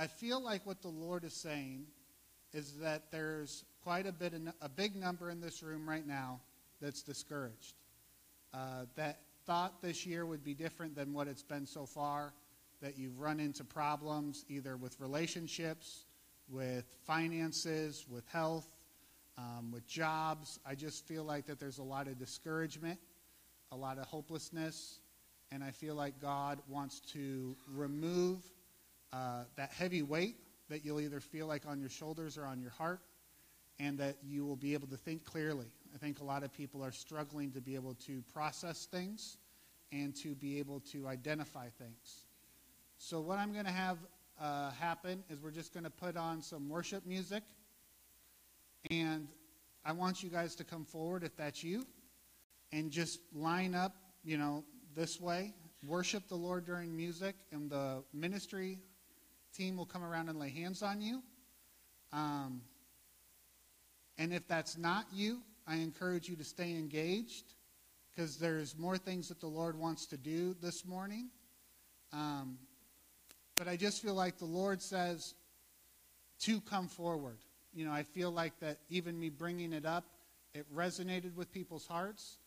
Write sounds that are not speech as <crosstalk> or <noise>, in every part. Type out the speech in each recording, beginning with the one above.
I feel like what the Lord is saying is that there's quite a bit, a big number in this room right now that's discouraged. Uh, that thought this year would be different than what it's been so far. That you've run into problems either with relationships, with finances, with health, um, with jobs. I just feel like that there's a lot of discouragement, a lot of hopelessness, and I feel like God wants to remove uh, that heavy weight that you'll either feel like on your shoulders or on your heart, and that you will be able to think clearly. I think a lot of people are struggling to be able to process things and to be able to identify things. So, what I'm going to have uh, happen is we're just going to put on some worship music. And I want you guys to come forward if that's you and just line up, you know, this way. Worship the Lord during music, and the ministry team will come around and lay hands on you. Um, and if that's not you, I encourage you to stay engaged because there's more things that the Lord wants to do this morning. Um, but I just feel like the Lord says to come forward. You know, I feel like that even me bringing it up, it resonated with people's hearts,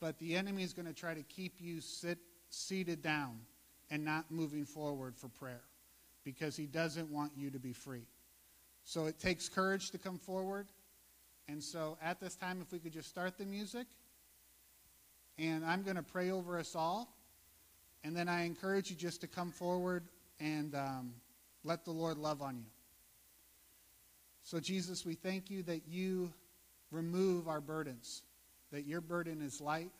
but the enemy is going to try to keep you sit, seated down and not moving forward for prayer because he doesn't want you to be free. So it takes courage to come forward. And so at this time, if we could just start the music, and I'm going to pray over us all. And then I encourage you just to come forward and um, let the Lord love on you. So, Jesus, we thank you that you remove our burdens, that your burden is light,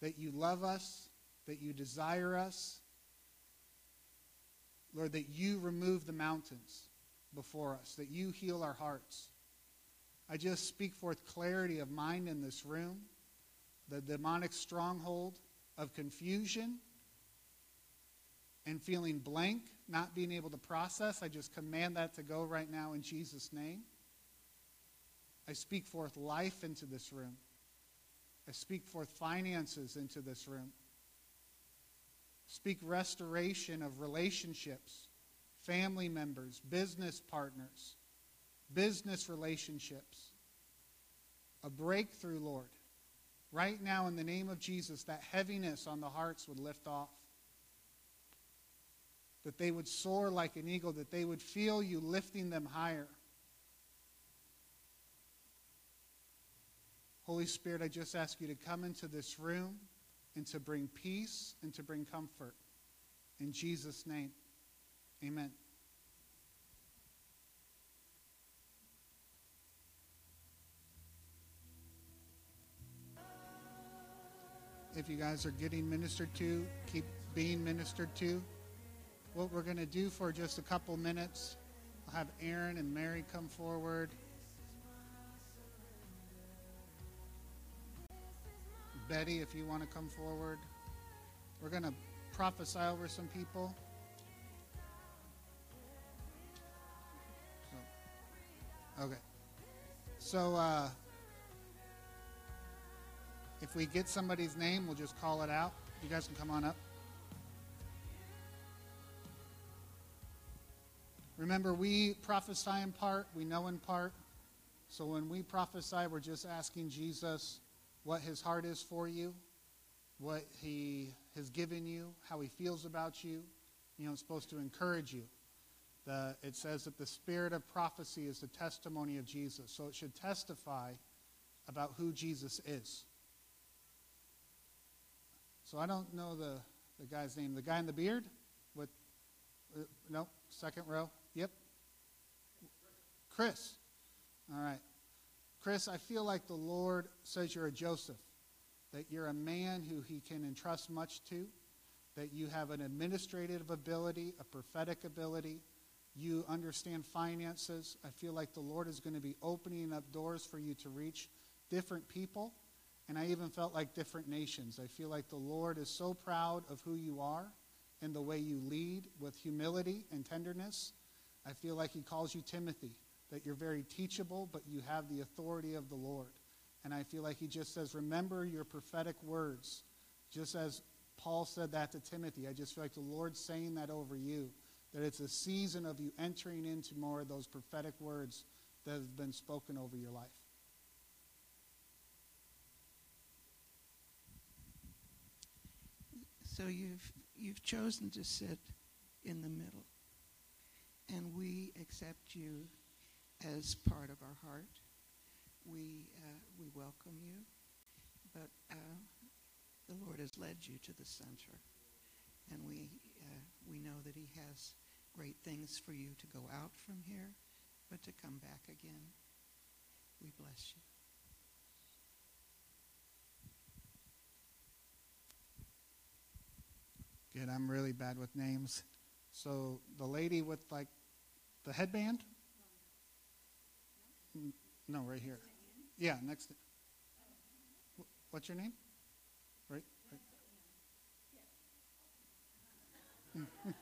that you love us, that you desire us, Lord, that you remove the mountains before us, that you heal our hearts. I just speak forth clarity of mind in this room, the demonic stronghold of confusion and feeling blank, not being able to process. I just command that to go right now in Jesus' name. I speak forth life into this room. I speak forth finances into this room speak restoration of relationships, family members, business partners, business relationships. A breakthrough, Lord. Right now, in the name of Jesus, that heaviness on the hearts would lift off. That they would soar like an eagle, that they would feel you lifting them higher. Holy Spirit, I just ask you to come into this room and to bring peace and to bring comfort. In Jesus' name, amen. If you guys are getting ministered to, keep being ministered to. What we're going to do for just a couple minutes, I'll have Aaron and Mary come forward. Betty, if you want to come forward. We're going to prophesy over some people. So, okay. So, uh, if we get somebody's name, we'll just call it out. You guys can come on up. Remember, we prophesy in part, we know in part. So when we prophesy, we're just asking Jesus what his heart is for you, what he has given you, how he feels about you. You know, it's supposed to encourage you. The, it says that the spirit of prophecy is the testimony of Jesus. So it should testify about who Jesus is. So I don't know the, the guy's name. The guy in the beard? With, uh, no, second row. Yep. Chris. All right. Chris, I feel like the Lord says you're a Joseph, that you're a man who he can entrust much to, that you have an administrative ability, a prophetic ability, you understand finances. I feel like the Lord is going to be opening up doors for you to reach different people. And I even felt like different nations. I feel like the Lord is so proud of who you are and the way you lead with humility and tenderness. I feel like he calls you Timothy that you're very teachable, but you have the authority of the Lord. And I feel like he just says, remember your prophetic words. Just as Paul said that to Timothy, I just feel like the Lord's saying that over you, that it's a season of you entering into more of those prophetic words that have been spoken over your life. So you've you've chosen to sit in the middle, and we accept you as part of our heart. We uh, we welcome you, but uh, the Lord has led you to the center, and we uh, we know that He has great things for you to go out from here, but to come back again. We bless you. Good. I'm really bad with names. So the lady with like the headband? No, right here. Yeah, next. What's your name? Right. right. <laughs>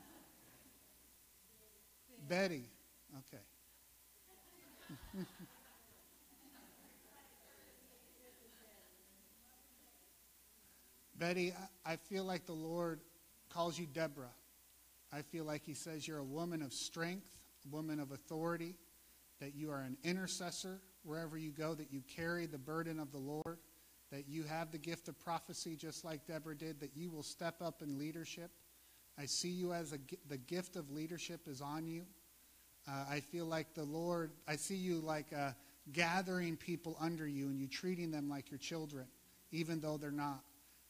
Betty. Okay. <laughs> Betty, I feel like the Lord calls you Deborah. I feel like He says you're a woman of strength, a woman of authority, that you are an intercessor wherever you go, that you carry the burden of the Lord, that you have the gift of prophecy just like Deborah did, that you will step up in leadership. I see you as a, the gift of leadership is on you. Uh, I feel like the Lord, I see you like uh, gathering people under you and you treating them like your children, even though they're not.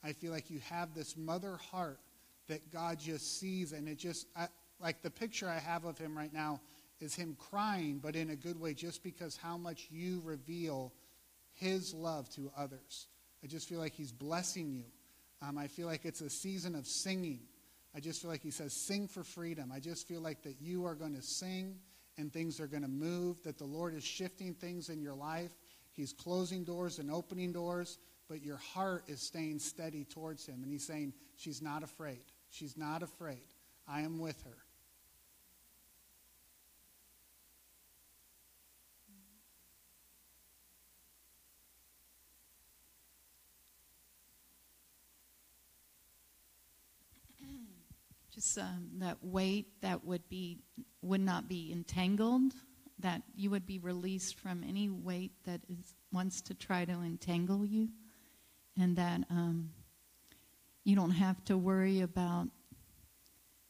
I feel like you have this mother heart that God just sees, and it just, I, like the picture I have of him right now is him crying, but in a good way, just because how much you reveal his love to others. I just feel like he's blessing you. Um, I feel like it's a season of singing. I just feel like he says, sing for freedom. I just feel like that you are going to sing and things are going to move, that the Lord is shifting things in your life. He's closing doors and opening doors, but your heart is staying steady towards him. And he's saying, she's not afraid. She's not afraid. I am with her. Um, that weight that would be would not be entangled. That you would be released from any weight that is wants to try to entangle you, and that um, you don't have to worry about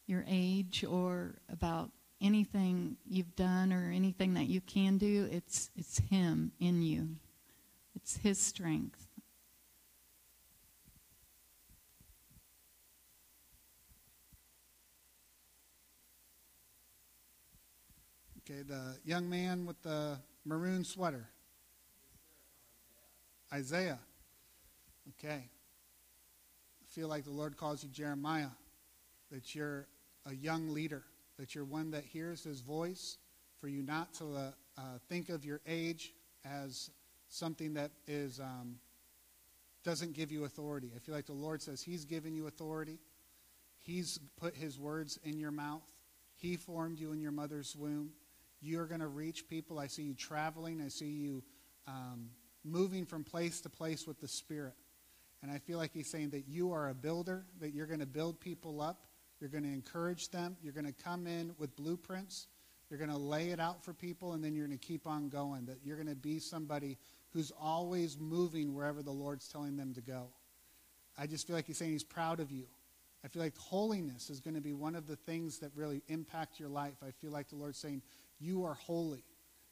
your age or about anything you've done or anything that you can do. It's it's Him in you. It's His strength. Okay, the young man with the maroon sweater. Isaiah. Okay. I feel like the Lord calls you Jeremiah, that you're a young leader, that you're one that hears his voice, for you not to uh, uh, think of your age as something that is um, doesn't give you authority. I feel like the Lord says he's given you authority. He's put his words in your mouth. He formed you in your mother's womb. You're going to reach people. I see you traveling. I see you um, moving from place to place with the Spirit. And I feel like he's saying that you are a builder, that you're going to build people up. You're going to encourage them. You're going to come in with blueprints. You're going to lay it out for people, and then you're going to keep on going. That you're going to be somebody who's always moving wherever the Lord's telling them to go. I just feel like he's saying he's proud of you. I feel like holiness is going to be one of the things that really impact your life. I feel like the Lord's saying, You are holy.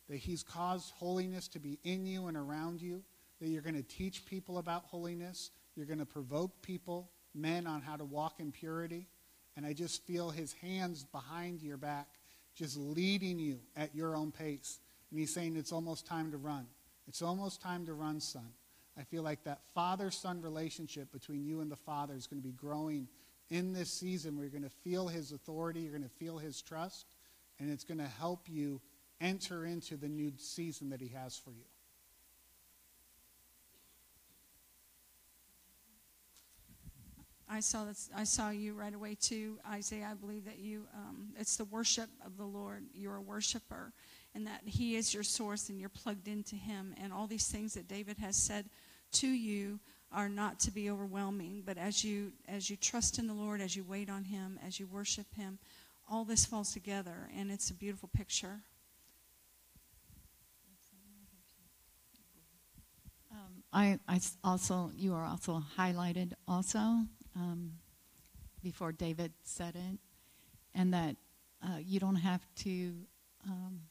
That He's caused holiness to be in you and around you. That you're going to teach people about holiness. You're going to provoke people, men, on how to walk in purity. And I just feel His hands behind your back, just leading you at your own pace. And He's saying, It's almost time to run. It's almost time to run, son. I feel like that father son relationship between you and the Father is going to be growing in this season where you're going to feel his authority, you're going to feel his trust, and it's going to help you enter into the new season that he has for you. I saw this, I saw you right away too, Isaiah. I believe that you, um, it's the worship of the Lord. You're a worshiper, and that He is your source, and you're plugged into Him. And all these things that David has said to you are not to be overwhelming. But as you as you trust in the Lord, as you wait on Him, as you worship Him, all this falls together, and it's a beautiful picture. Um, I, I also, you are also highlighted also um, before David said it, and that uh, you don't have to um,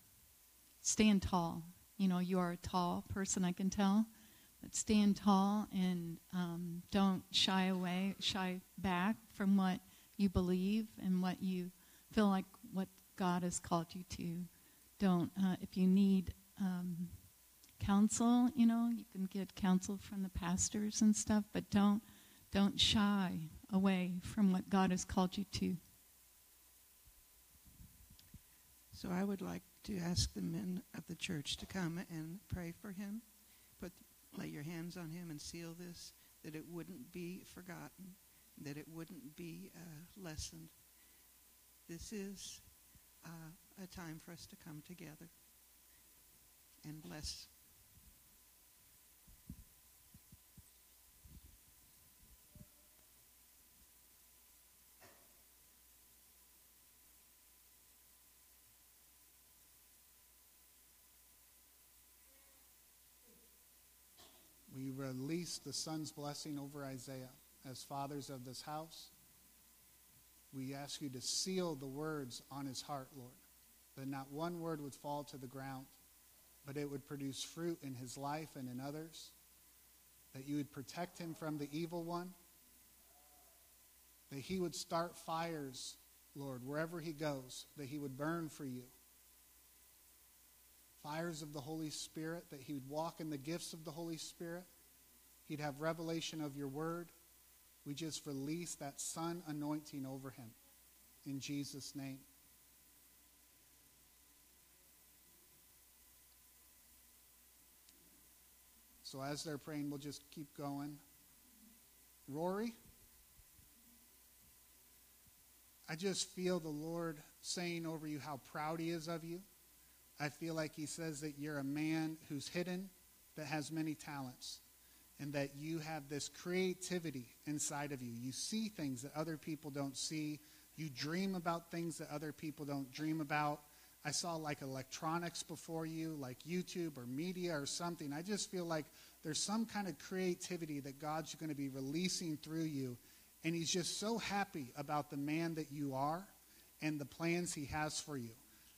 stand tall. You know, you are a tall person, I can tell, but stand tall and um, don't shy away, shy back from what you believe and what you feel like what God has called you to. Don't, uh, if you need um, counsel, you know, you can get counsel from the pastors and stuff, but don't don't shy away from what God has called you to. So I would like to ask the men of the church to come and pray for him. Put, lay your hands on him and seal this, that it wouldn't be forgotten, that it wouldn't be uh, lessened. This is uh, a time for us to come together and bless. We release the Son's blessing over Isaiah as fathers of this house. We ask you to seal the words on his heart, Lord, that not one word would fall to the ground, but it would produce fruit in his life and in others, that you would protect him from the evil one, that he would start fires, Lord, wherever he goes, that he would burn for you. Fires of the Holy Spirit, that he would walk in the gifts of the Holy Spirit. He'd have revelation of your word. We just release that son anointing over him in Jesus' name. So as they're praying, we'll just keep going. Rory, I just feel the Lord saying over you how proud he is of you. I feel like he says that you're a man who's hidden, that has many talents, and that you have this creativity inside of you. You see things that other people don't see. You dream about things that other people don't dream about. I saw like electronics before you, like YouTube or media or something. I just feel like there's some kind of creativity that God's going to be releasing through you. And he's just so happy about the man that you are and the plans he has for you.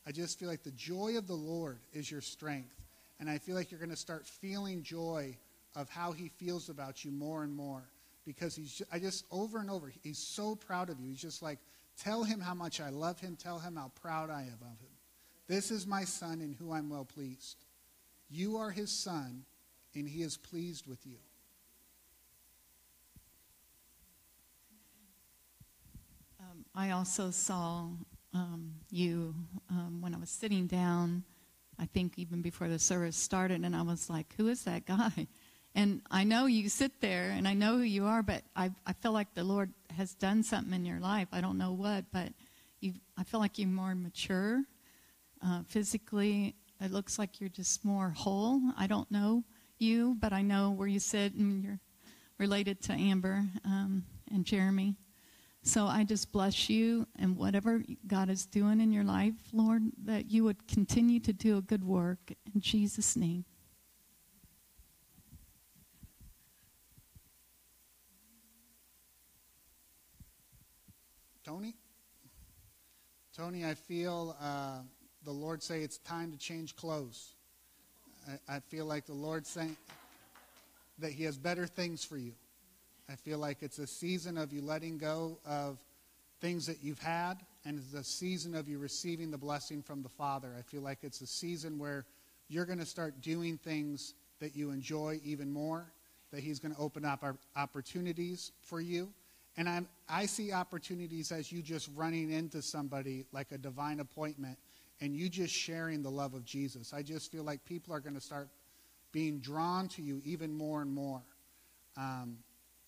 I just feel like the joy of the Lord is your strength. And I feel like you're going to start feeling joy of how he feels about you more and more. Because he's, I just, over and over, he's so proud of you. He's just like, tell him how much I love him. Tell him how proud I am of him. This is my son in who I'm well pleased. You are his son, and he is pleased with you. Um, I also saw um, you um, when I was sitting down, I think even before the service started, and I was like, who is that guy? And I know you sit there and I know who you are, but I, I feel like the Lord has done something in your life. I don't know what, but you I feel like you're more mature uh, physically. It looks like you're just more whole. I don't know you, but I know where you sit and you're related to Amber um, and Jeremy. So I just bless you and whatever God is doing in your life, Lord, that you would continue to do a good work in Jesus' name. Tony? Tony, I feel uh, the Lord say it's time to change clothes. I, I feel like the Lord saying that He has better things for you. I feel like it's a season of you letting go of things that you've had, and it's a season of you receiving the blessing from the Father. I feel like it's a season where you're going to start doing things that you enjoy even more, that He's going to open up opportunities for you. And I'm, I see opportunities as you just running into somebody like a divine appointment and you just sharing the love of Jesus. I just feel like people are going to start being drawn to you even more and more. Um,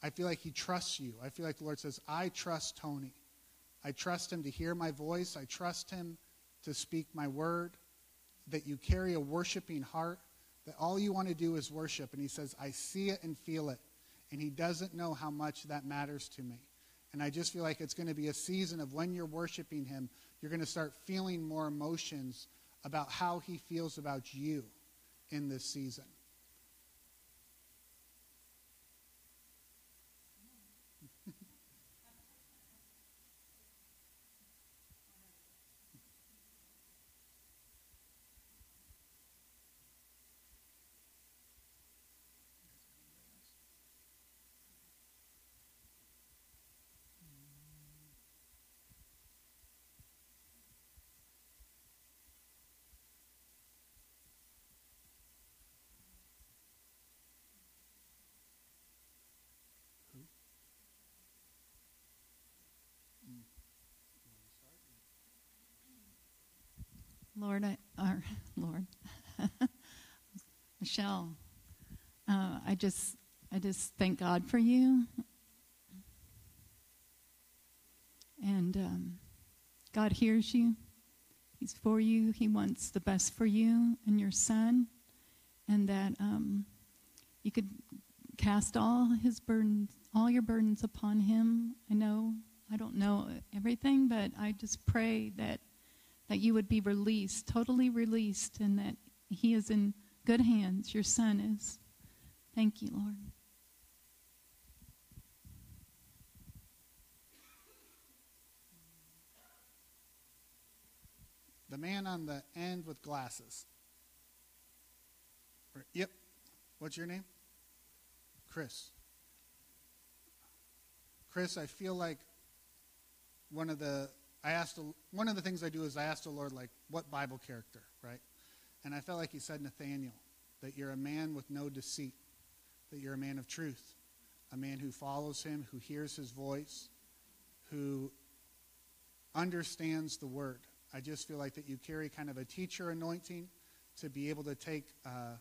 I feel like He trusts you. I feel like the Lord says, I trust Tony. I trust Him to hear my voice. I trust Him to speak my word. That you carry a worshiping heart. That all you want to do is worship. And He says, I see it and feel it and he doesn't know how much that matters to me. And I just feel like it's going to be a season of when you're worshiping him, you're going to start feeling more emotions about how he feels about you in this season. Lord, I, or <laughs> Lord, <laughs> Michelle, uh, I just, I just thank God for you, and um, God hears you. He's for you. He wants the best for you and your son, and that um, you could cast all his burdens, all your burdens upon him. I know I don't know everything, but I just pray that that you would be released, totally released, and that he is in good hands. Your son is. Thank you, Lord. The man on the end with glasses. Yep. What's your name? Chris. Chris, I feel like one of the I asked one of the things I do is I ask the Lord like what Bible character, right? And I felt like He said Nathaniel, that you're a man with no deceit, that you're a man of truth, a man who follows Him, who hears His voice, who understands the Word. I just feel like that you carry kind of a teacher anointing to be able to take uh,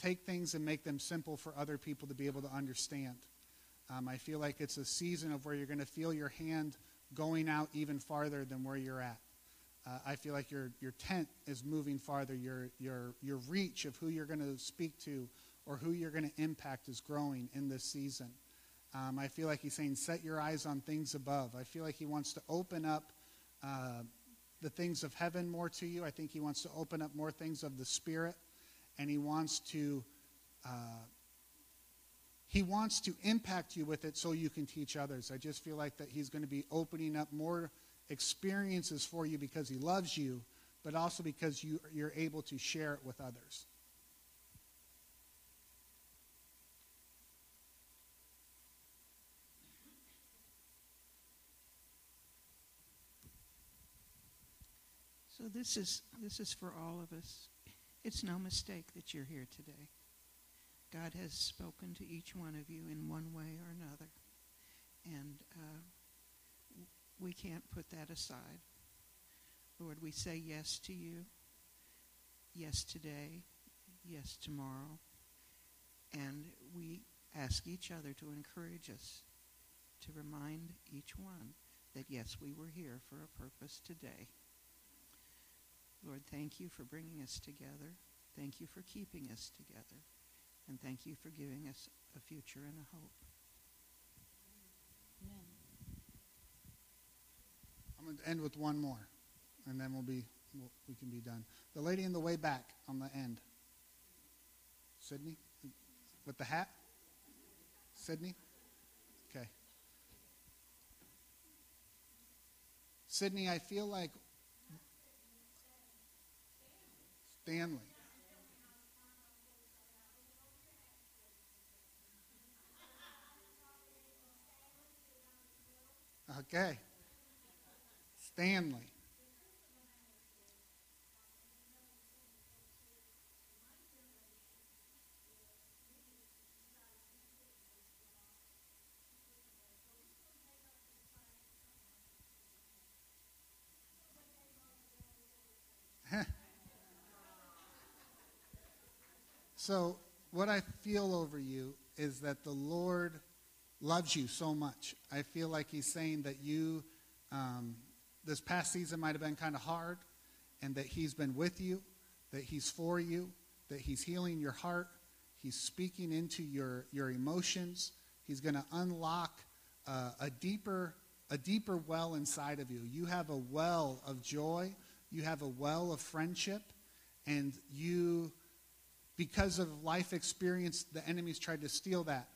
take things and make them simple for other people to be able to understand. Um, I feel like it's a season of where you're going to feel your hand going out even farther than where you're at. Uh, I feel like your, your tent is moving farther. Your, your, your reach of who you're going to speak to or who you're going to impact is growing in this season. Um, I feel like he's saying, set your eyes on things above. I feel like he wants to open up uh, the things of heaven more to you. I think he wants to open up more things of the Spirit. And he wants to. Uh, he wants to impact you with it so you can teach others. I just feel like that he's going to be opening up more experiences for you because he loves you, but also because you, you're able to share it with others. So this is this is for all of us. It's no mistake that you're here today. God has spoken to each one of you in one way or another. And uh, we can't put that aside. Lord, we say yes to you, yes today, yes tomorrow. And we ask each other to encourage us, to remind each one that yes, we were here for a purpose today. Lord, thank you for bringing us together. Thank you for keeping us together. And thank you for giving us a future and a hope. Amen. I'm going to end with one more, and then we'll be we'll, we can be done. The lady in the way back on the end. Sydney, with the hat. Sydney. Okay. Sydney, I feel like Stanley. Okay. Stanley. <laughs> so, what I feel over you is that the Lord loves you so much. I feel like he's saying that you, um, this past season might have been kind of hard, and that he's been with you, that he's for you, that he's healing your heart, he's speaking into your, your emotions, he's going to unlock uh, a deeper a deeper well inside of you. You have a well of joy, you have a well of friendship, and you, because of life experience, the enemy's tried to steal that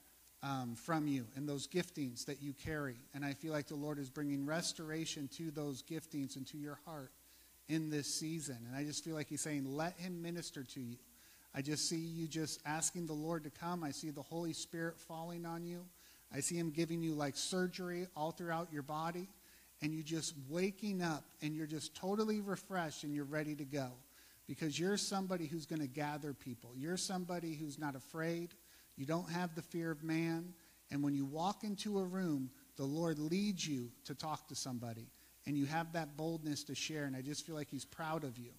um, from you and those giftings that you carry. And I feel like the Lord is bringing restoration to those giftings and to your heart in this season. And I just feel like He's saying, let Him minister to you. I just see you just asking the Lord to come. I see the Holy Spirit falling on you. I see Him giving you like surgery all throughout your body. And you just waking up and you're just totally refreshed and you're ready to go. Because you're somebody who's going to gather people. You're somebody who's not afraid. You don't have the fear of man. And when you walk into a room, the Lord leads you to talk to somebody. And you have that boldness to share. And I just feel like He's proud of you.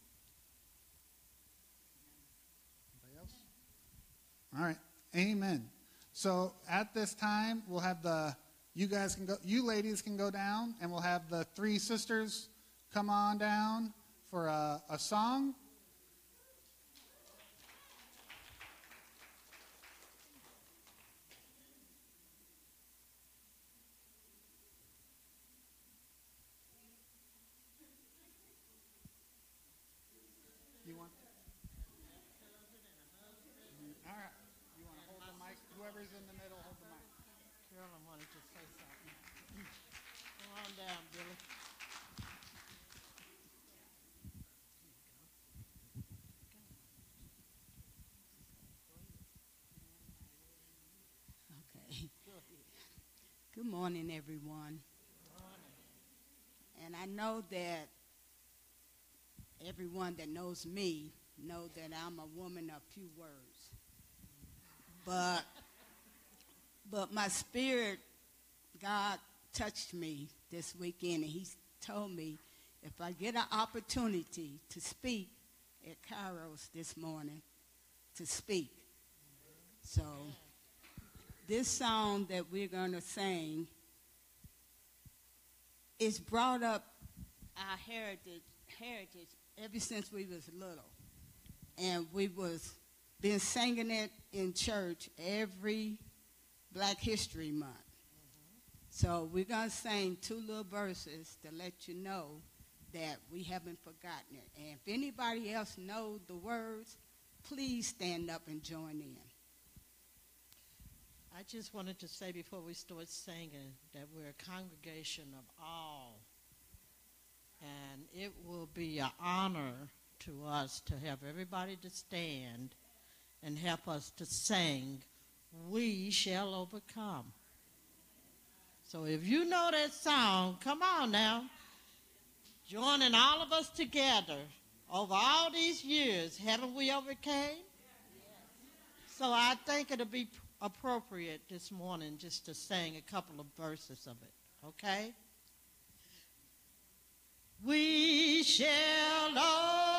Anybody else? All right. Amen. So at this time, we'll have the, you guys can go, you ladies can go down, and we'll have the three sisters come on down for a, a song. You want? All right. You want to hold the mic? Whoever's in the middle, hold the mic. Carolyn wanted to say something. Come on down, Billy. Okay. Good morning, everyone. And I know that everyone that knows me know that I'm a woman of few words. But but my spirit, God touched me this weekend, and He told me if I get an opportunity to speak at Kairos this morning, to speak. So this song that we're going to sing is brought up our heritage heritage ever since we was little and we was been singing it in church every black history month. So we're going to sing two little verses to let you know that we haven't forgotten it. And if anybody else knows the words please stand up and join in. I just wanted to say before we start singing that we're a congregation of all. And it will be an honor to us to have everybody to stand and help us to sing, We Shall Overcome. So if you know that song, come on now. Joining all of us together over all these years, haven't we overcame? So I think it'll be appropriate this morning just to sing a couple of verses of it, okay? We shall overcome.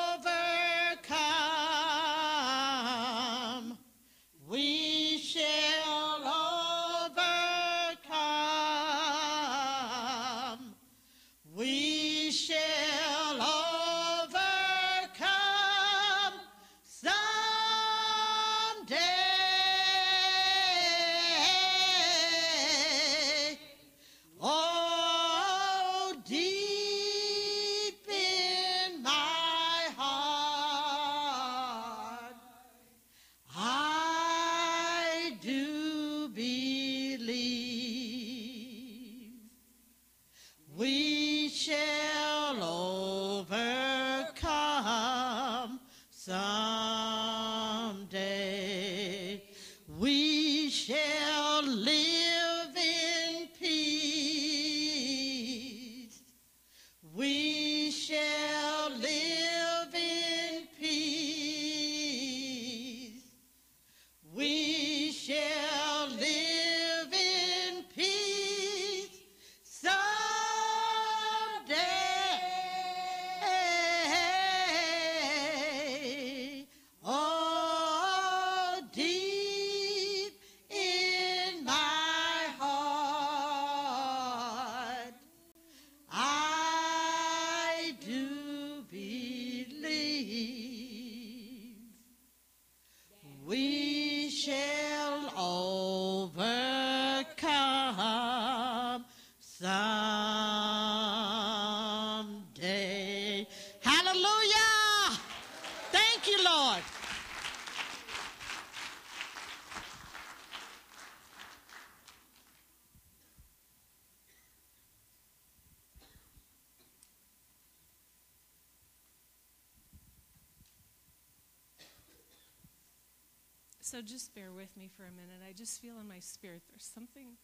So just bear with me for a minute. I just feel in my spirit there's something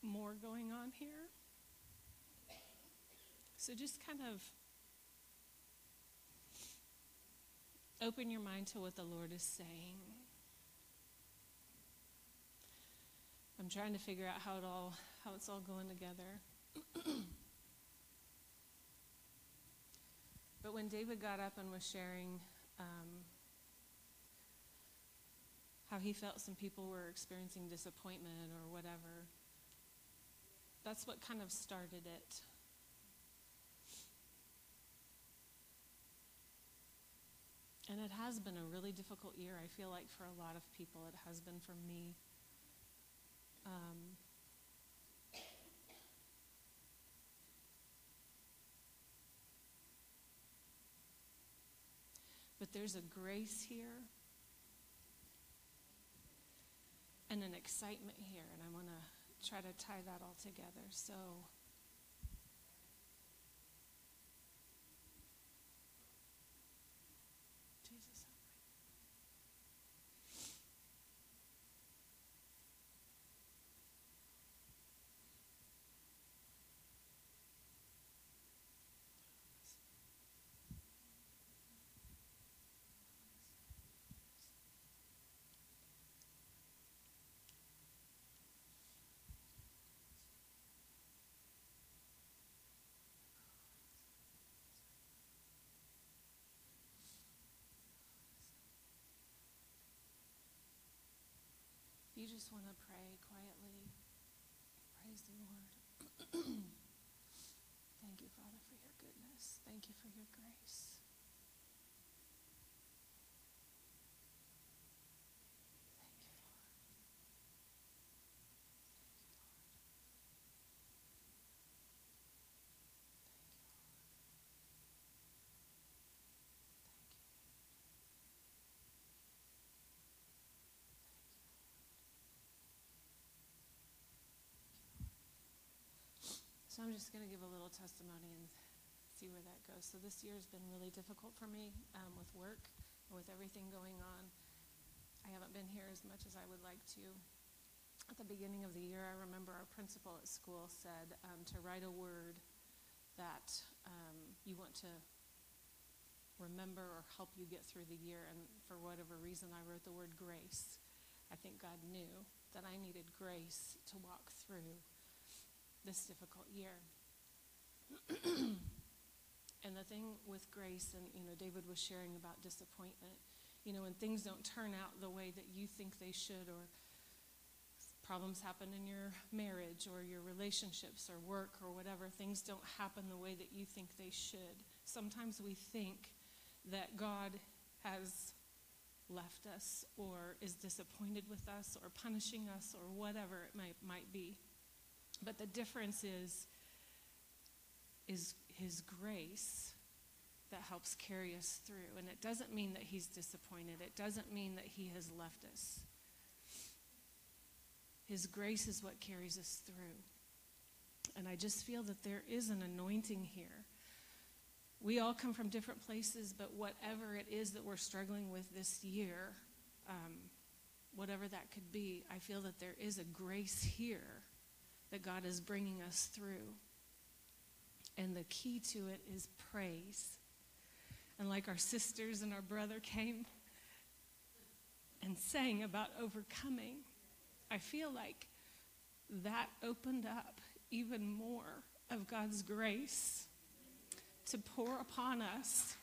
more going on here. So just kind of open your mind to what the Lord is saying. I'm trying to figure out how it all how it's all going together. <clears throat> but when David got up and was sharing um, how he felt some people were experiencing disappointment or whatever, that's what kind of started it. And it has been a really difficult year. I feel like for a lot of people, it has been for me. Um, but there's a grace here and an excitement here, and I want to try to tie that all together. So. Just want to pray quietly. Praise the Lord. <clears throat> Thank you, Father, for your goodness. Thank you for your grace. Thank you, Lord. Thank you, Lord. Thank you, Lord. Thank you. So I'm just going to give a little testimony and see where that goes. So this year has been really difficult for me um, with work and with everything going on. I haven't been here as much as I would like to. At the beginning of the year, I remember our principal at school said um, to write a word that um, you want to remember or help you get through the year. And for whatever reason, I wrote the word grace. I think God knew that I needed grace to walk through this difficult year. <clears throat> and the thing with grace, and you know, David was sharing about disappointment. You know, when things don't turn out the way that you think they should, or problems happen in your marriage or your relationships or work or whatever, things don't happen the way that you think they should. Sometimes we think that God has left us or is disappointed with us or punishing us or whatever it might, might be. But the difference is, is his grace that helps carry us through. And it doesn't mean that he's disappointed. It doesn't mean that he has left us. His grace is what carries us through. And I just feel that there is an anointing here. We all come from different places, but whatever it is that we're struggling with this year, um, whatever that could be, I feel that there is a grace here that God is bringing us through. And the key to it is praise. And like our sisters and our brother came and sang about overcoming, I feel like that opened up even more of God's grace to pour upon us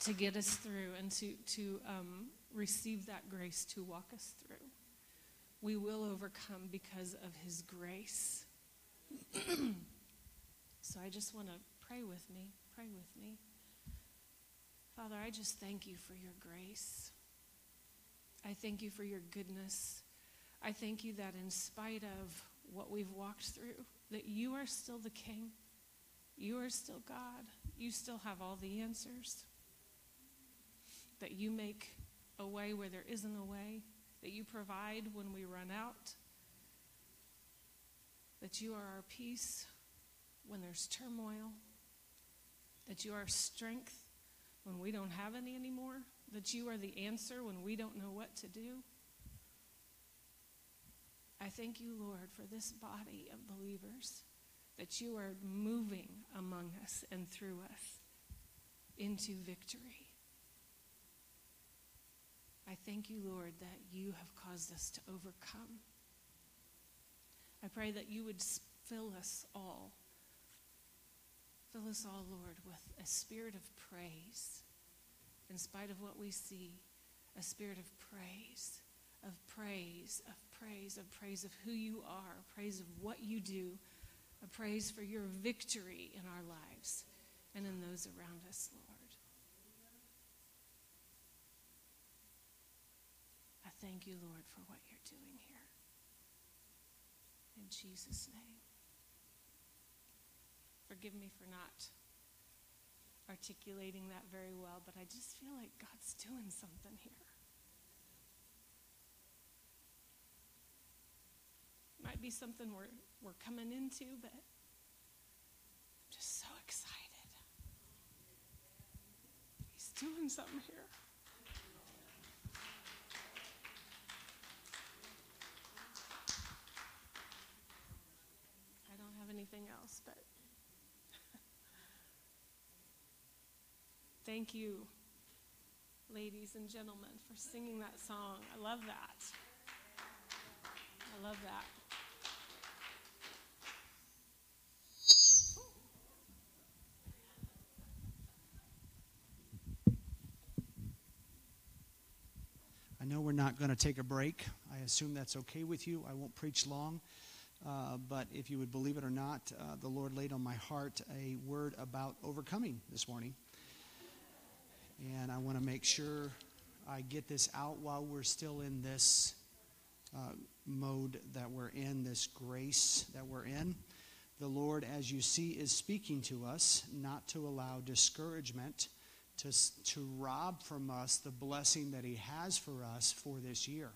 to get us through and to, to um, receive that grace to walk us through we will overcome because of his grace. <clears throat> so I just want to pray with me. Pray with me. Father, I just thank you for your grace. I thank you for your goodness. I thank you that in spite of what we've walked through, that you are still the king. You are still God. You still have all the answers. That you make a way where there isn't a way that you provide when we run out, that you are our peace when there's turmoil, that you are strength when we don't have any anymore, that you are the answer when we don't know what to do. I thank you, Lord, for this body of believers, that you are moving among us and through us into victory. I thank you, Lord, that you have caused us to overcome. I pray that you would fill us all. Fill us all, Lord, with a spirit of praise. In spite of what we see, a spirit of praise, of praise, of praise, of praise of who you are, praise of what you do, a praise for your victory in our lives and in those around us, Lord. I thank you, Lord, for what you're doing here. In Jesus' name. Forgive me for not articulating that very well, but I just feel like God's doing something here. Might be something we're, we're coming into, but I'm just so excited. He's doing something here. I don't have anything else, but thank you, ladies and gentlemen, for singing that song. I love that. I love that. I know we're not going to take a break. I assume that's okay with you. I won't preach long. Uh, but if you would believe it or not, uh, the Lord laid on my heart a word about overcoming this morning. And I want to make sure I get this out while we're still in this uh, mode that we're in, this grace that we're in. The Lord, as you see, is speaking to us not to allow discouragement to, to rob from us the blessing that He has for us for this year.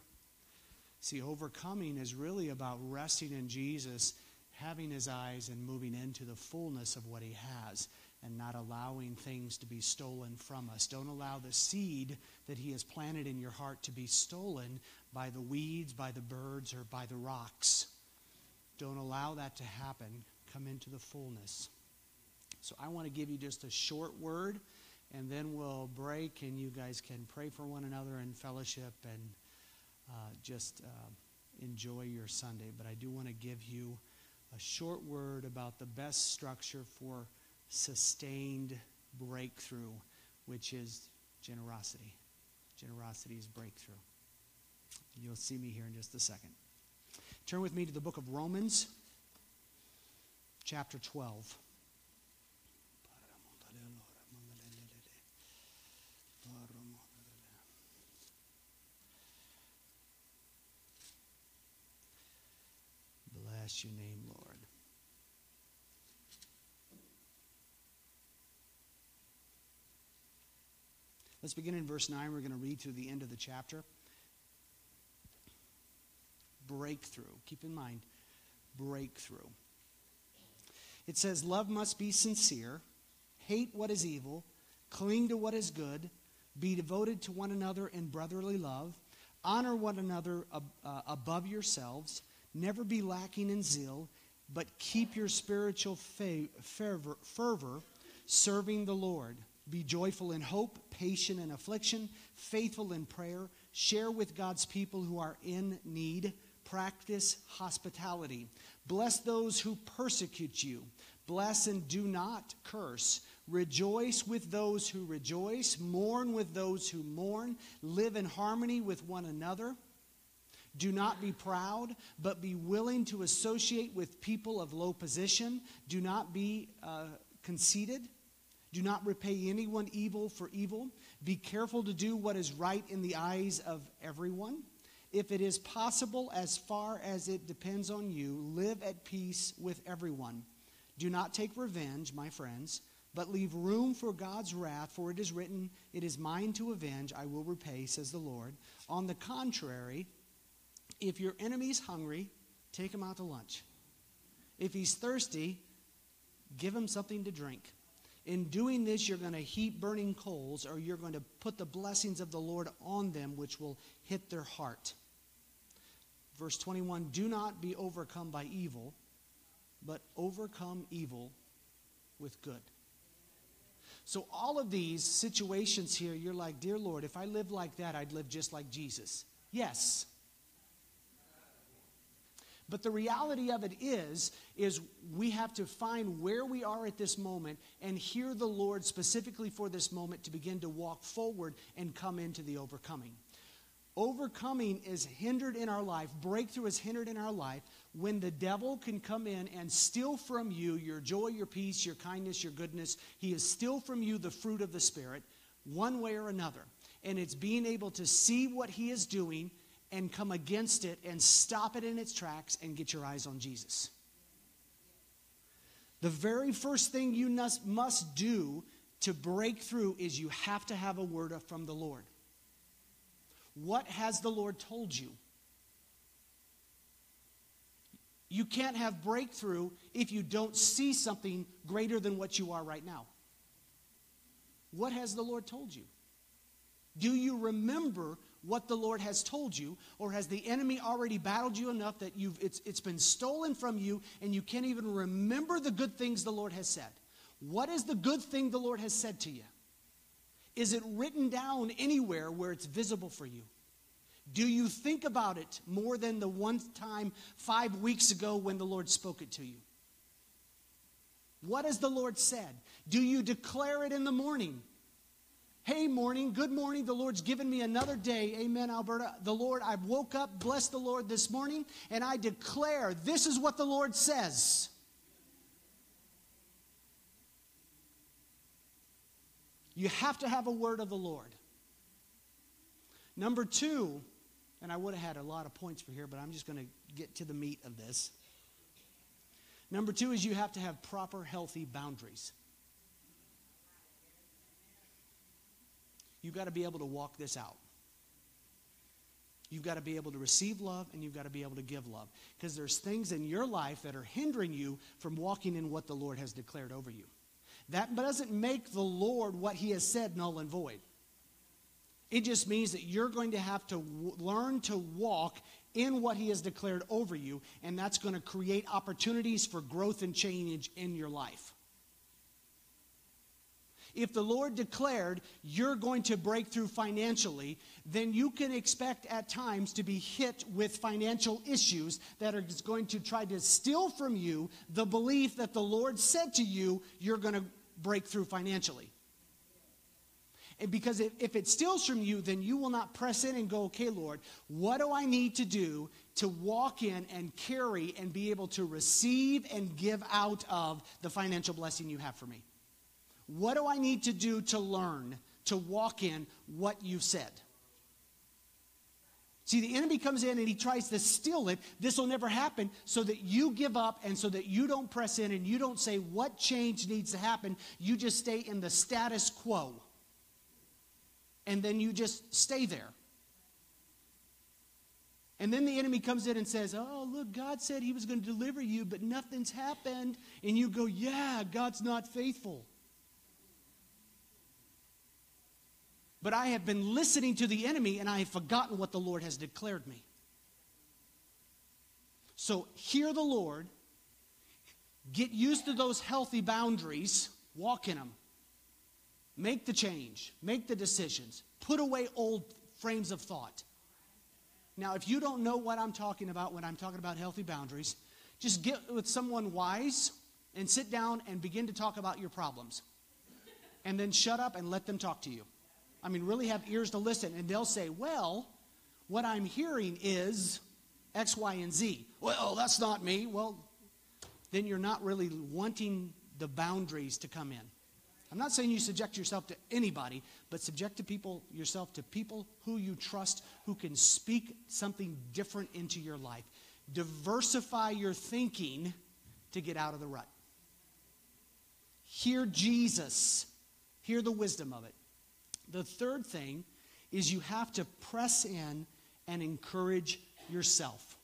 See, overcoming is really about resting in Jesus, having His eyes, and moving into the fullness of what He has, and not allowing things to be stolen from us. Don't allow the seed that He has planted in your heart to be stolen by the weeds, by the birds, or by the rocks. Don't allow that to happen. Come into the fullness. So I want to give you just a short word and then we'll break and you guys can pray for one another in fellowship and uh, just uh, enjoy your Sunday. But I do want to give you a short word about the best structure for sustained breakthrough, which is generosity. Generosity is breakthrough. You'll see me here in just a second. Turn with me to the book of Romans, chapter 12. Bless your name, Lord. Let's begin in verse 9. We're going to read through the end of the chapter. Breakthrough. Keep in mind, breakthrough. It says, Love must be sincere, hate what is evil, cling to what is good, be devoted to one another in brotherly love, honor one another ab- uh, above yourselves, never be lacking in zeal, but keep your spiritual fervor, fervor serving the Lord. Be joyful in hope, patient in affliction, faithful in prayer. Share with God's people who are in need. Practice hospitality. Bless those who persecute you. Bless and do not curse. Rejoice with those who rejoice. Mourn with those who mourn. Live in harmony with one another. Do not be proud, but be willing to associate with people of low position. Do not be uh, conceited. Do not repay anyone evil for evil. Be careful to do what is right in the eyes of everyone. If it is possible, as far as it depends on you, live at peace with everyone. Do not take revenge, my friends, but leave room for God's wrath, for it is written, It is mine to avenge, I will repay, says the Lord. On the contrary, if your enemy's hungry, take him out to lunch. If he's thirsty, give him something to drink. In doing this, you're going to heap burning coals, or you're going to put the blessings of the Lord on them, which will hit their heart. Verse 21 Do not be overcome by evil, but overcome evil with good. So, all of these situations here, you're like, Dear Lord, if I lived like that, I'd live just like Jesus. Yes. But the reality of it is, is we have to find where we are at this moment and hear the Lord specifically for this moment to begin to walk forward and come into the overcoming. Overcoming is hindered in our life, breakthrough is hindered in our life when the devil can come in and steal from you your joy, your peace, your kindness, your goodness. He is steal from you the fruit of the Spirit, one way or another. And it's being able to see what he is doing and come against it and stop it in its tracks and get your eyes on Jesus. The very first thing you must do to break through is you have to have a word from the Lord. What has the Lord told you? You can't have breakthrough if you don't see something greater than what you are right now. What has the Lord told you? Do you remember what the Lord has told you, or has the enemy already battled you enough that you've, it's, it's been stolen from you and you can't even remember the good things the Lord has said? What is the good thing the Lord has said to you? Is it written down anywhere where it's visible for you? Do you think about it more than the one time five weeks ago when the Lord spoke it to you? What has the Lord said? Do you declare it in the morning? Hey, morning, good morning. The Lord's given me another day. Amen, Alberta. The Lord, I woke up, bless the Lord this morning, and I declare this is what the Lord says. You have to have a word of the Lord. Number two, and I would have had a lot of points for here, but I'm just going to get to the meat of this. Number two is you have to have proper, healthy boundaries. You've got to be able to walk this out. You've got to be able to receive love and you've got to be able to give love. Because there's things in your life that are hindering you from walking in what the Lord has declared over you. That doesn't make the Lord what he has said null and void. It just means that you're going to have to w- learn to walk in what he has declared over you, and that's going to create opportunities for growth and change in your life. If the Lord declared you're going to break through financially, then you can expect at times to be hit with financial issues that are going to try to steal from you the belief that the Lord said to you you're going to break through financially. And because if, it steals from you, then you will not press in and go, okay, Lord, what do I need to do to walk in and carry and be able to receive and give out of the financial blessing you have for me? What do I need to do to learn to walk in what you've said? See, the enemy comes in and he tries to steal it. This will never happen so that you give up and so that you don't press in and you don't say what change needs to happen. You just stay in the status quo. And then you just stay there. And then the enemy comes in and says, Oh, look, God said he was going to deliver you, but nothing's happened. And you go, Yeah, God's not faithful. But I have been listening to the enemy and I have forgotten what the Lord has declared me. So hear the Lord, get used to those healthy boundaries, walk in them. Make the change, make the decisions, put away old frames of thought. Now, if you don't know what I'm talking about when I'm talking about healthy boundaries, just get with someone wise and sit down and begin to talk about your problems. And then shut up and let them talk to you. I mean, really have ears to listen. And they'll say, well, what I'm hearing is X, Y, and Z. Well, that's not me. Well, then you're not really wanting the boundaries to come in. I'm not saying you subject yourself to anybody, but subject to people yourself to people who you trust who can speak something different into your life. Diversify your thinking to get out of the rut. Hear Jesus. Hear the wisdom of it. The third thing is you have to press in and encourage yourself.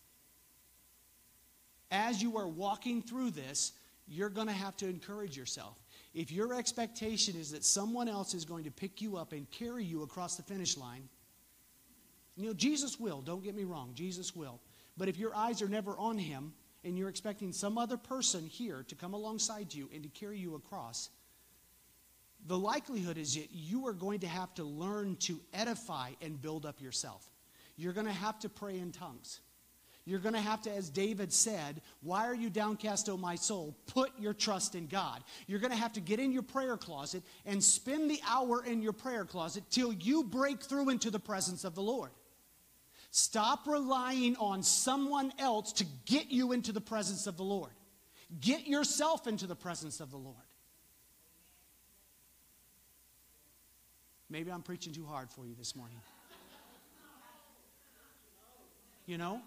As you are walking through this, you're going to have to encourage yourself. If your expectation is that someone else is going to pick you up and carry you across the finish line, you know, Jesus will, don't get me wrong, Jesus will. But if your eyes are never on him and you're expecting some other person here to come alongside you and to carry you across, the likelihood is that you are going to have to learn to edify and build up yourself. You're going to have to pray in tongues. You're going to have to, as David said, Why are you downcast, O my soul? Put your trust in God. You're going to have to get in your prayer closet and spend the hour in your prayer closet till you break through into the presence of the Lord. Stop relying on someone else to get you into the presence of the Lord. Get yourself into the presence of the Lord. Maybe I'm preaching too hard for you this morning. You know?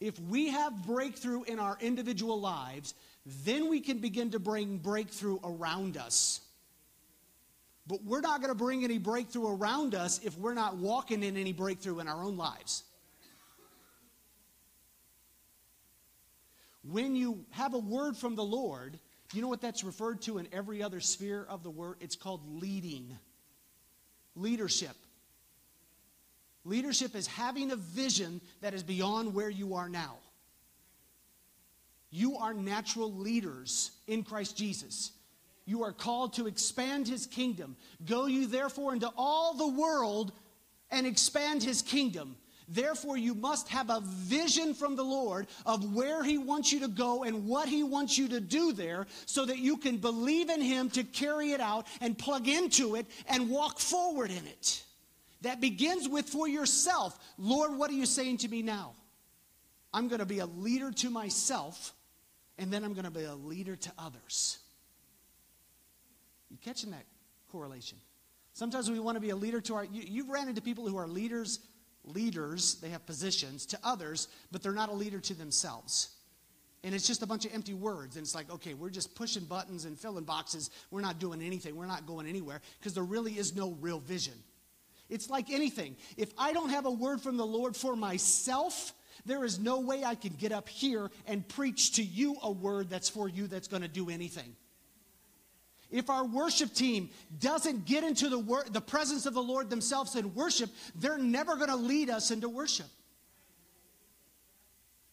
If we have breakthrough in our individual lives, then we can begin to bring breakthrough around us. But we're not going to bring any breakthrough around us if we're not walking in any breakthrough in our own lives. When you have a word from the Lord, you know what that's referred to in every other sphere of the word? It's called leading. Leadership. Leadership is having a vision that is beyond where you are now. You are natural leaders in Christ Jesus. You are called to expand his kingdom. Go you therefore into all the world and expand his kingdom. Therefore, you must have a vision from the Lord of where He wants you to go and what He wants you to do there so that you can believe in Him to carry it out and plug into it and walk forward in it. That begins with for yourself Lord, what are you saying to me now? I'm going to be a leader to myself, and then I'm going to be a leader to others. You catching that correlation? Sometimes we want to be a leader to our. You, you've ran into people who are leaders leaders, they have positions to others, but they're not a leader to themselves. And it's just a bunch of empty words. And it's like, okay, we're just pushing buttons and filling boxes. We're not doing anything. We're not going anywhere because there really is no real vision. It's like anything. If I don't have a word from the Lord for myself, there is no way I can get up here and preach to you a word that's for you that's going to do anything. If our worship team doesn't get into the, wor- the presence of the Lord themselves in worship, they're never going to lead us into worship.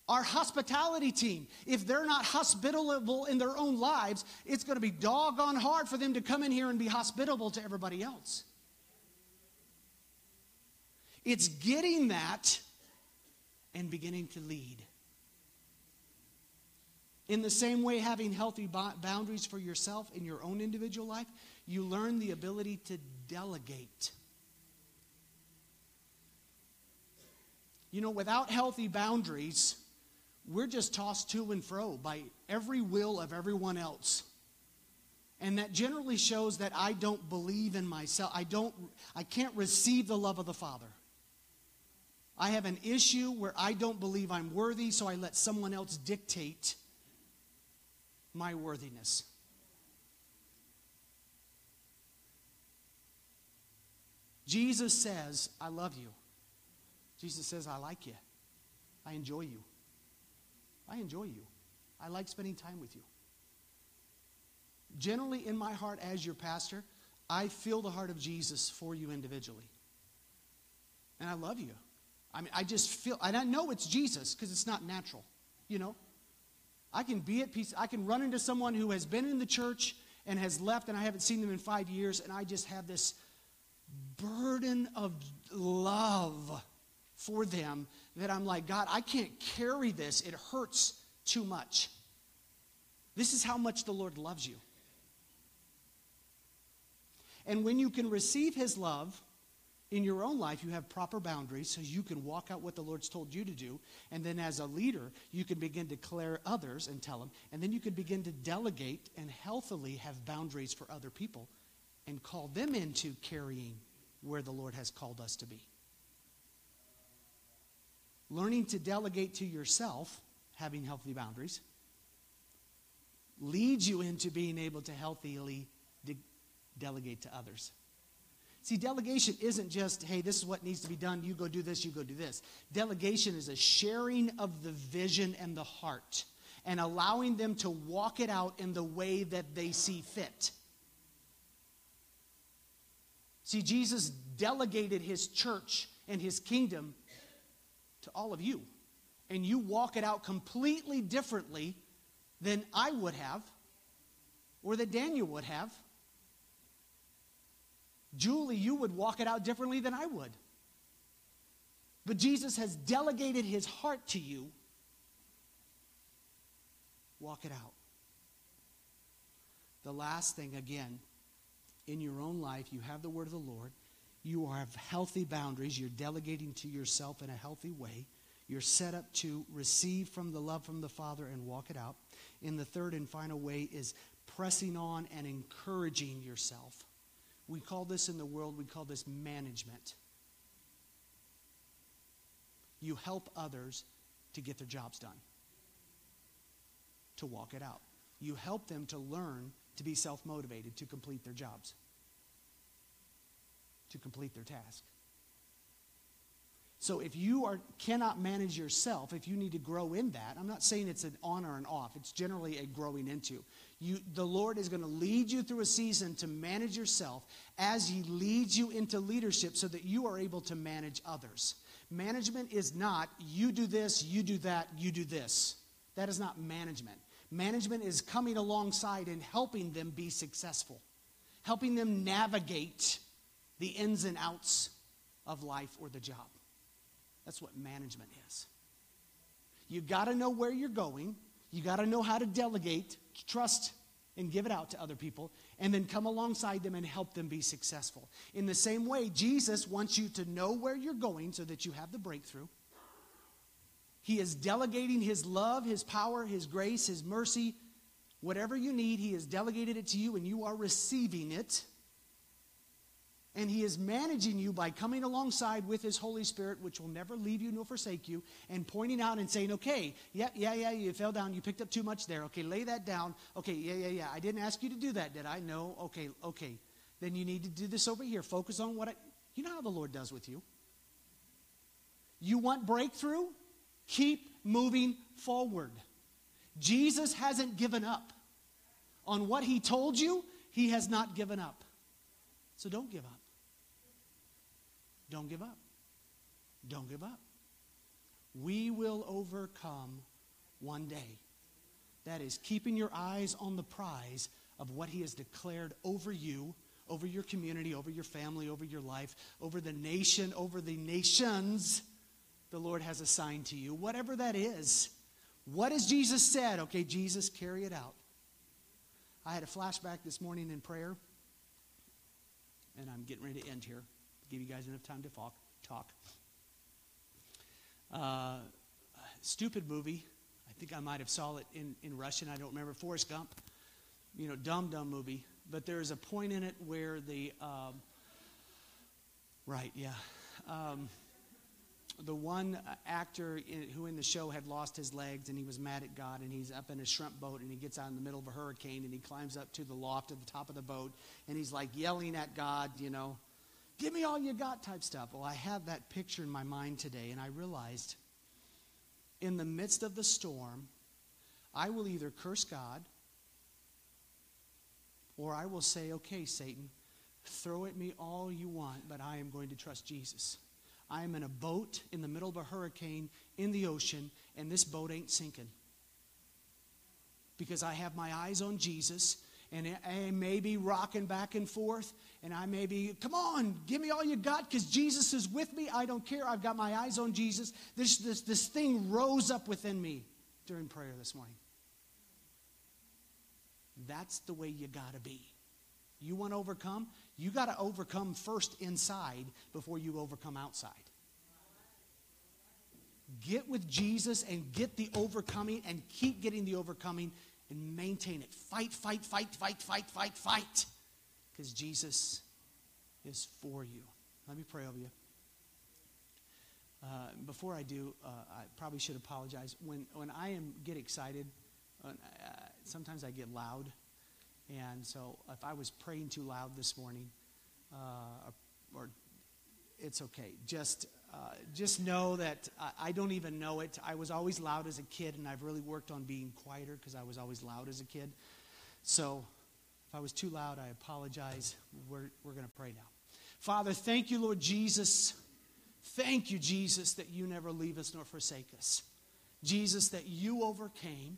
Our hospitality team, if they're not hospitable in their own lives, it's going to be doggone hard for them to come in here and be hospitable to everybody else. It's getting that and beginning to lead. In the same way, having healthy boundaries for yourself in your own individual life, you learn the ability to delegate. You know, without healthy boundaries, we're just tossed to and fro by every will of everyone else. And that generally shows that I don't believe in myself. I don't I can't receive the love of the Father. I have an issue where I don't believe I'm worthy, so I let someone else dictate my worthiness. Jesus says, I love you. Jesus says, I like you. I enjoy you. I enjoy you. I like spending time with you. Generally, in my heart, as your pastor, I feel the heart of Jesus for you individually. And I love you. I mean, I just feel, and I know it's Jesus because it's not natural, you know? I can be at peace. I can run into someone who has been in the church and has left, and I haven't seen them in five years, and I just have this burden of love for them that I'm like, God, I can't carry this. It hurts too much. This is how much the Lord loves you. And when you can receive His love, in your own life, you have proper boundaries so you can walk out what the Lord's told you to do. And then as a leader, you can begin to declare others and tell them. And then you can begin to delegate and healthily have boundaries for other people and call them into carrying where the Lord has called us to be. Learning to delegate to yourself, having healthy boundaries, leads you into being able to healthily de- delegate to others. See, delegation isn't just, hey, this is what needs to be done. You go do this, you go do this. Delegation is a sharing of the vision and the heart and allowing them to walk it out in the way that they see fit. See, Jesus delegated his church and his kingdom to all of you. And you walk it out completely differently than I would have or that Daniel would have. Julie, you would walk it out differently than I would. But Jesus has delegated his heart to you. Walk it out. The last thing, again, in your own life, you have the word of the Lord. You have healthy boundaries. You're delegating to yourself in a healthy way. You're set up to receive from the love from the Father and walk it out. In the third and final way is pressing on and encouraging yourself. We call this in the world, we call this management. You help others to get their jobs done, to walk it out. You help them to learn to be self motivated, to complete their jobs, to complete their task. So if you are cannot manage yourself, if you need to grow in that, I'm not saying it's an on or an off. It's generally a growing into. You, the Lord is going to lead you through a season to manage yourself as He leads you into leadership so that you are able to manage others. Management is not you do this, you do that, you do this. That is not management. Management is coming alongside and helping them be successful, helping them navigate the ins and outs of life or the job. That's what management is. You got to know where you're going. You got to know how to delegate, trust, and give it out to other people, and then come alongside them and help them be successful. In the same way, Jesus wants you to know where you're going so that you have the breakthrough. He is delegating His love, His power, His grace, His mercy. Whatever you need, He has delegated it to you, and you are receiving it and He is managing you by coming alongside with His Holy Spirit, which will never leave you nor forsake you, and pointing out and saying, okay, yeah, yeah, yeah, you fell down, you picked up too much there. Okay, lay that down. Okay, yeah, yeah, yeah. I didn't ask you to do that, did I? No. Okay, okay. Then you need to do this over here. Focus on what I. You know how the Lord does with you. You want breakthrough? Keep moving forward. Jesus hasn't given up. On what he told you, he has not given up. So don't give up. Don't give up. Don't give up. We will overcome one day. That is keeping your eyes on the prize of what He has declared over you, over your community, over your family, over your life, over the nation, over the nations the Lord has assigned to you, whatever that is. What has Jesus said? Okay, Jesus, carry it out. I had a flashback this morning in prayer, and I'm getting ready to end here give you guys enough time to talk. talk. Uh, stupid movie. I think I might have saw it in, in Russian. I don't remember. Forrest Gump. You know, dumb, dumb movie. But there's a point in it where the, um, right, yeah. Um, the one actor in, who in the show had lost his legs and he was mad at God and he's up in a shrimp boat and he gets out in the middle of a hurricane and he climbs up to the loft at the top of the boat and he's like yelling at God, you know, give me all you got type stuff. Well, I have that picture in my mind today, and I realized in the midst of the storm, I will either curse God or I will say, okay, Satan, throw at me all you want, but I am going to trust Jesus. I am in a boat in the middle of a hurricane in the ocean, and this boat ain't sinking. Because I have my eyes on Jesus, and I may be rocking back and forth, and I may be, come on, give me all you got because Jesus is with me. I don't care. I've got my eyes on Jesus. This, this, this thing rose up within me during prayer this morning. That's the way you got to be. You want to overcome? You got to overcome first inside before you overcome outside. Get with Jesus and get the overcoming and keep getting the overcoming and maintain it. Fight, fight, fight, fight, fight, fight, fight because Jesus is for you. Let me pray over you. Uh, before I do, uh, I probably should apologize. When, when I am get excited, uh, sometimes I get loud. And so if I was praying too loud this morning, uh, or it's okay. Just, uh, just know that I, I don't even know it. I was always loud as a kid, and I've really worked on being quieter because I was always loud as a kid. So if I was too loud, I apologize. We're, we're going to pray now. Father, thank you, Lord Jesus. Thank you, Jesus, that you never leave us nor forsake us. Jesus, that you overcame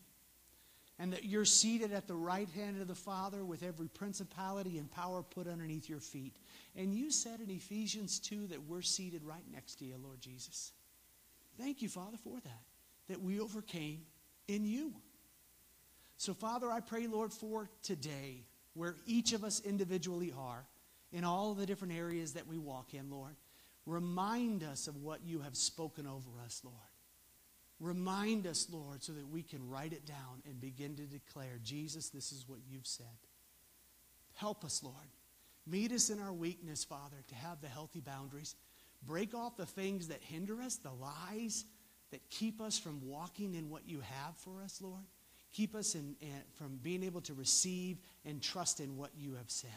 and that you're seated at the right hand of the Father with every principality and power put underneath your feet. And you said in Ephesians 2 that we're seated right next to you, Lord Jesus. Thank you, Father, for that, that we overcame in you. So, Father, I pray, Lord, for today, where each of us individually are, in all the different areas that we walk in, Lord, remind us of what you have spoken over us, Lord. Remind us, Lord, so that we can write it down and begin to declare, Jesus, this is what you've said. Help us, Lord. Meet us in our weakness, Father, to have the healthy boundaries. Break off the things that hinder us, the lies that keep us from walking in what you have for us, Lord. Keep us in, in, from being able to receive and trust in what you have said.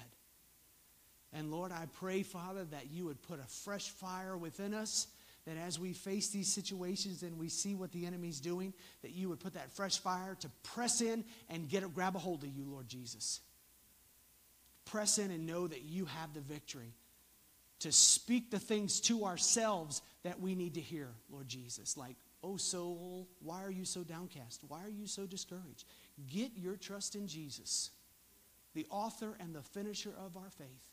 And Lord, I pray, Father, that you would put a fresh fire within us, that as we face these situations and we see what the enemy's doing, that you would put that fresh fire to press in and get grab a hold of you, Lord Jesus. Press in and know that you have the victory. To speak the things to ourselves that we need to hear, Lord Jesus. Like, oh soul, why are you so downcast? Why are you so discouraged? Get your trust in Jesus, the author and the finisher of our faith.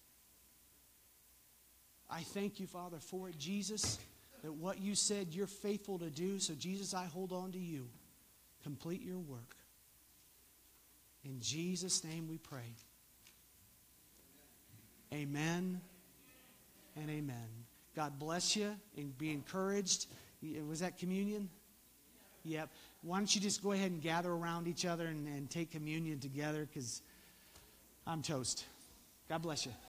I thank you, Father, for it, Jesus, that what you said you're faithful to do. So, Jesus, I hold on to you. Complete your work. In Jesus' name we pray. Amen and amen. God bless you and be encouraged. Was that communion? Yep. Why don't you just go ahead and gather around each other and, and take communion together because I'm toast. God bless you.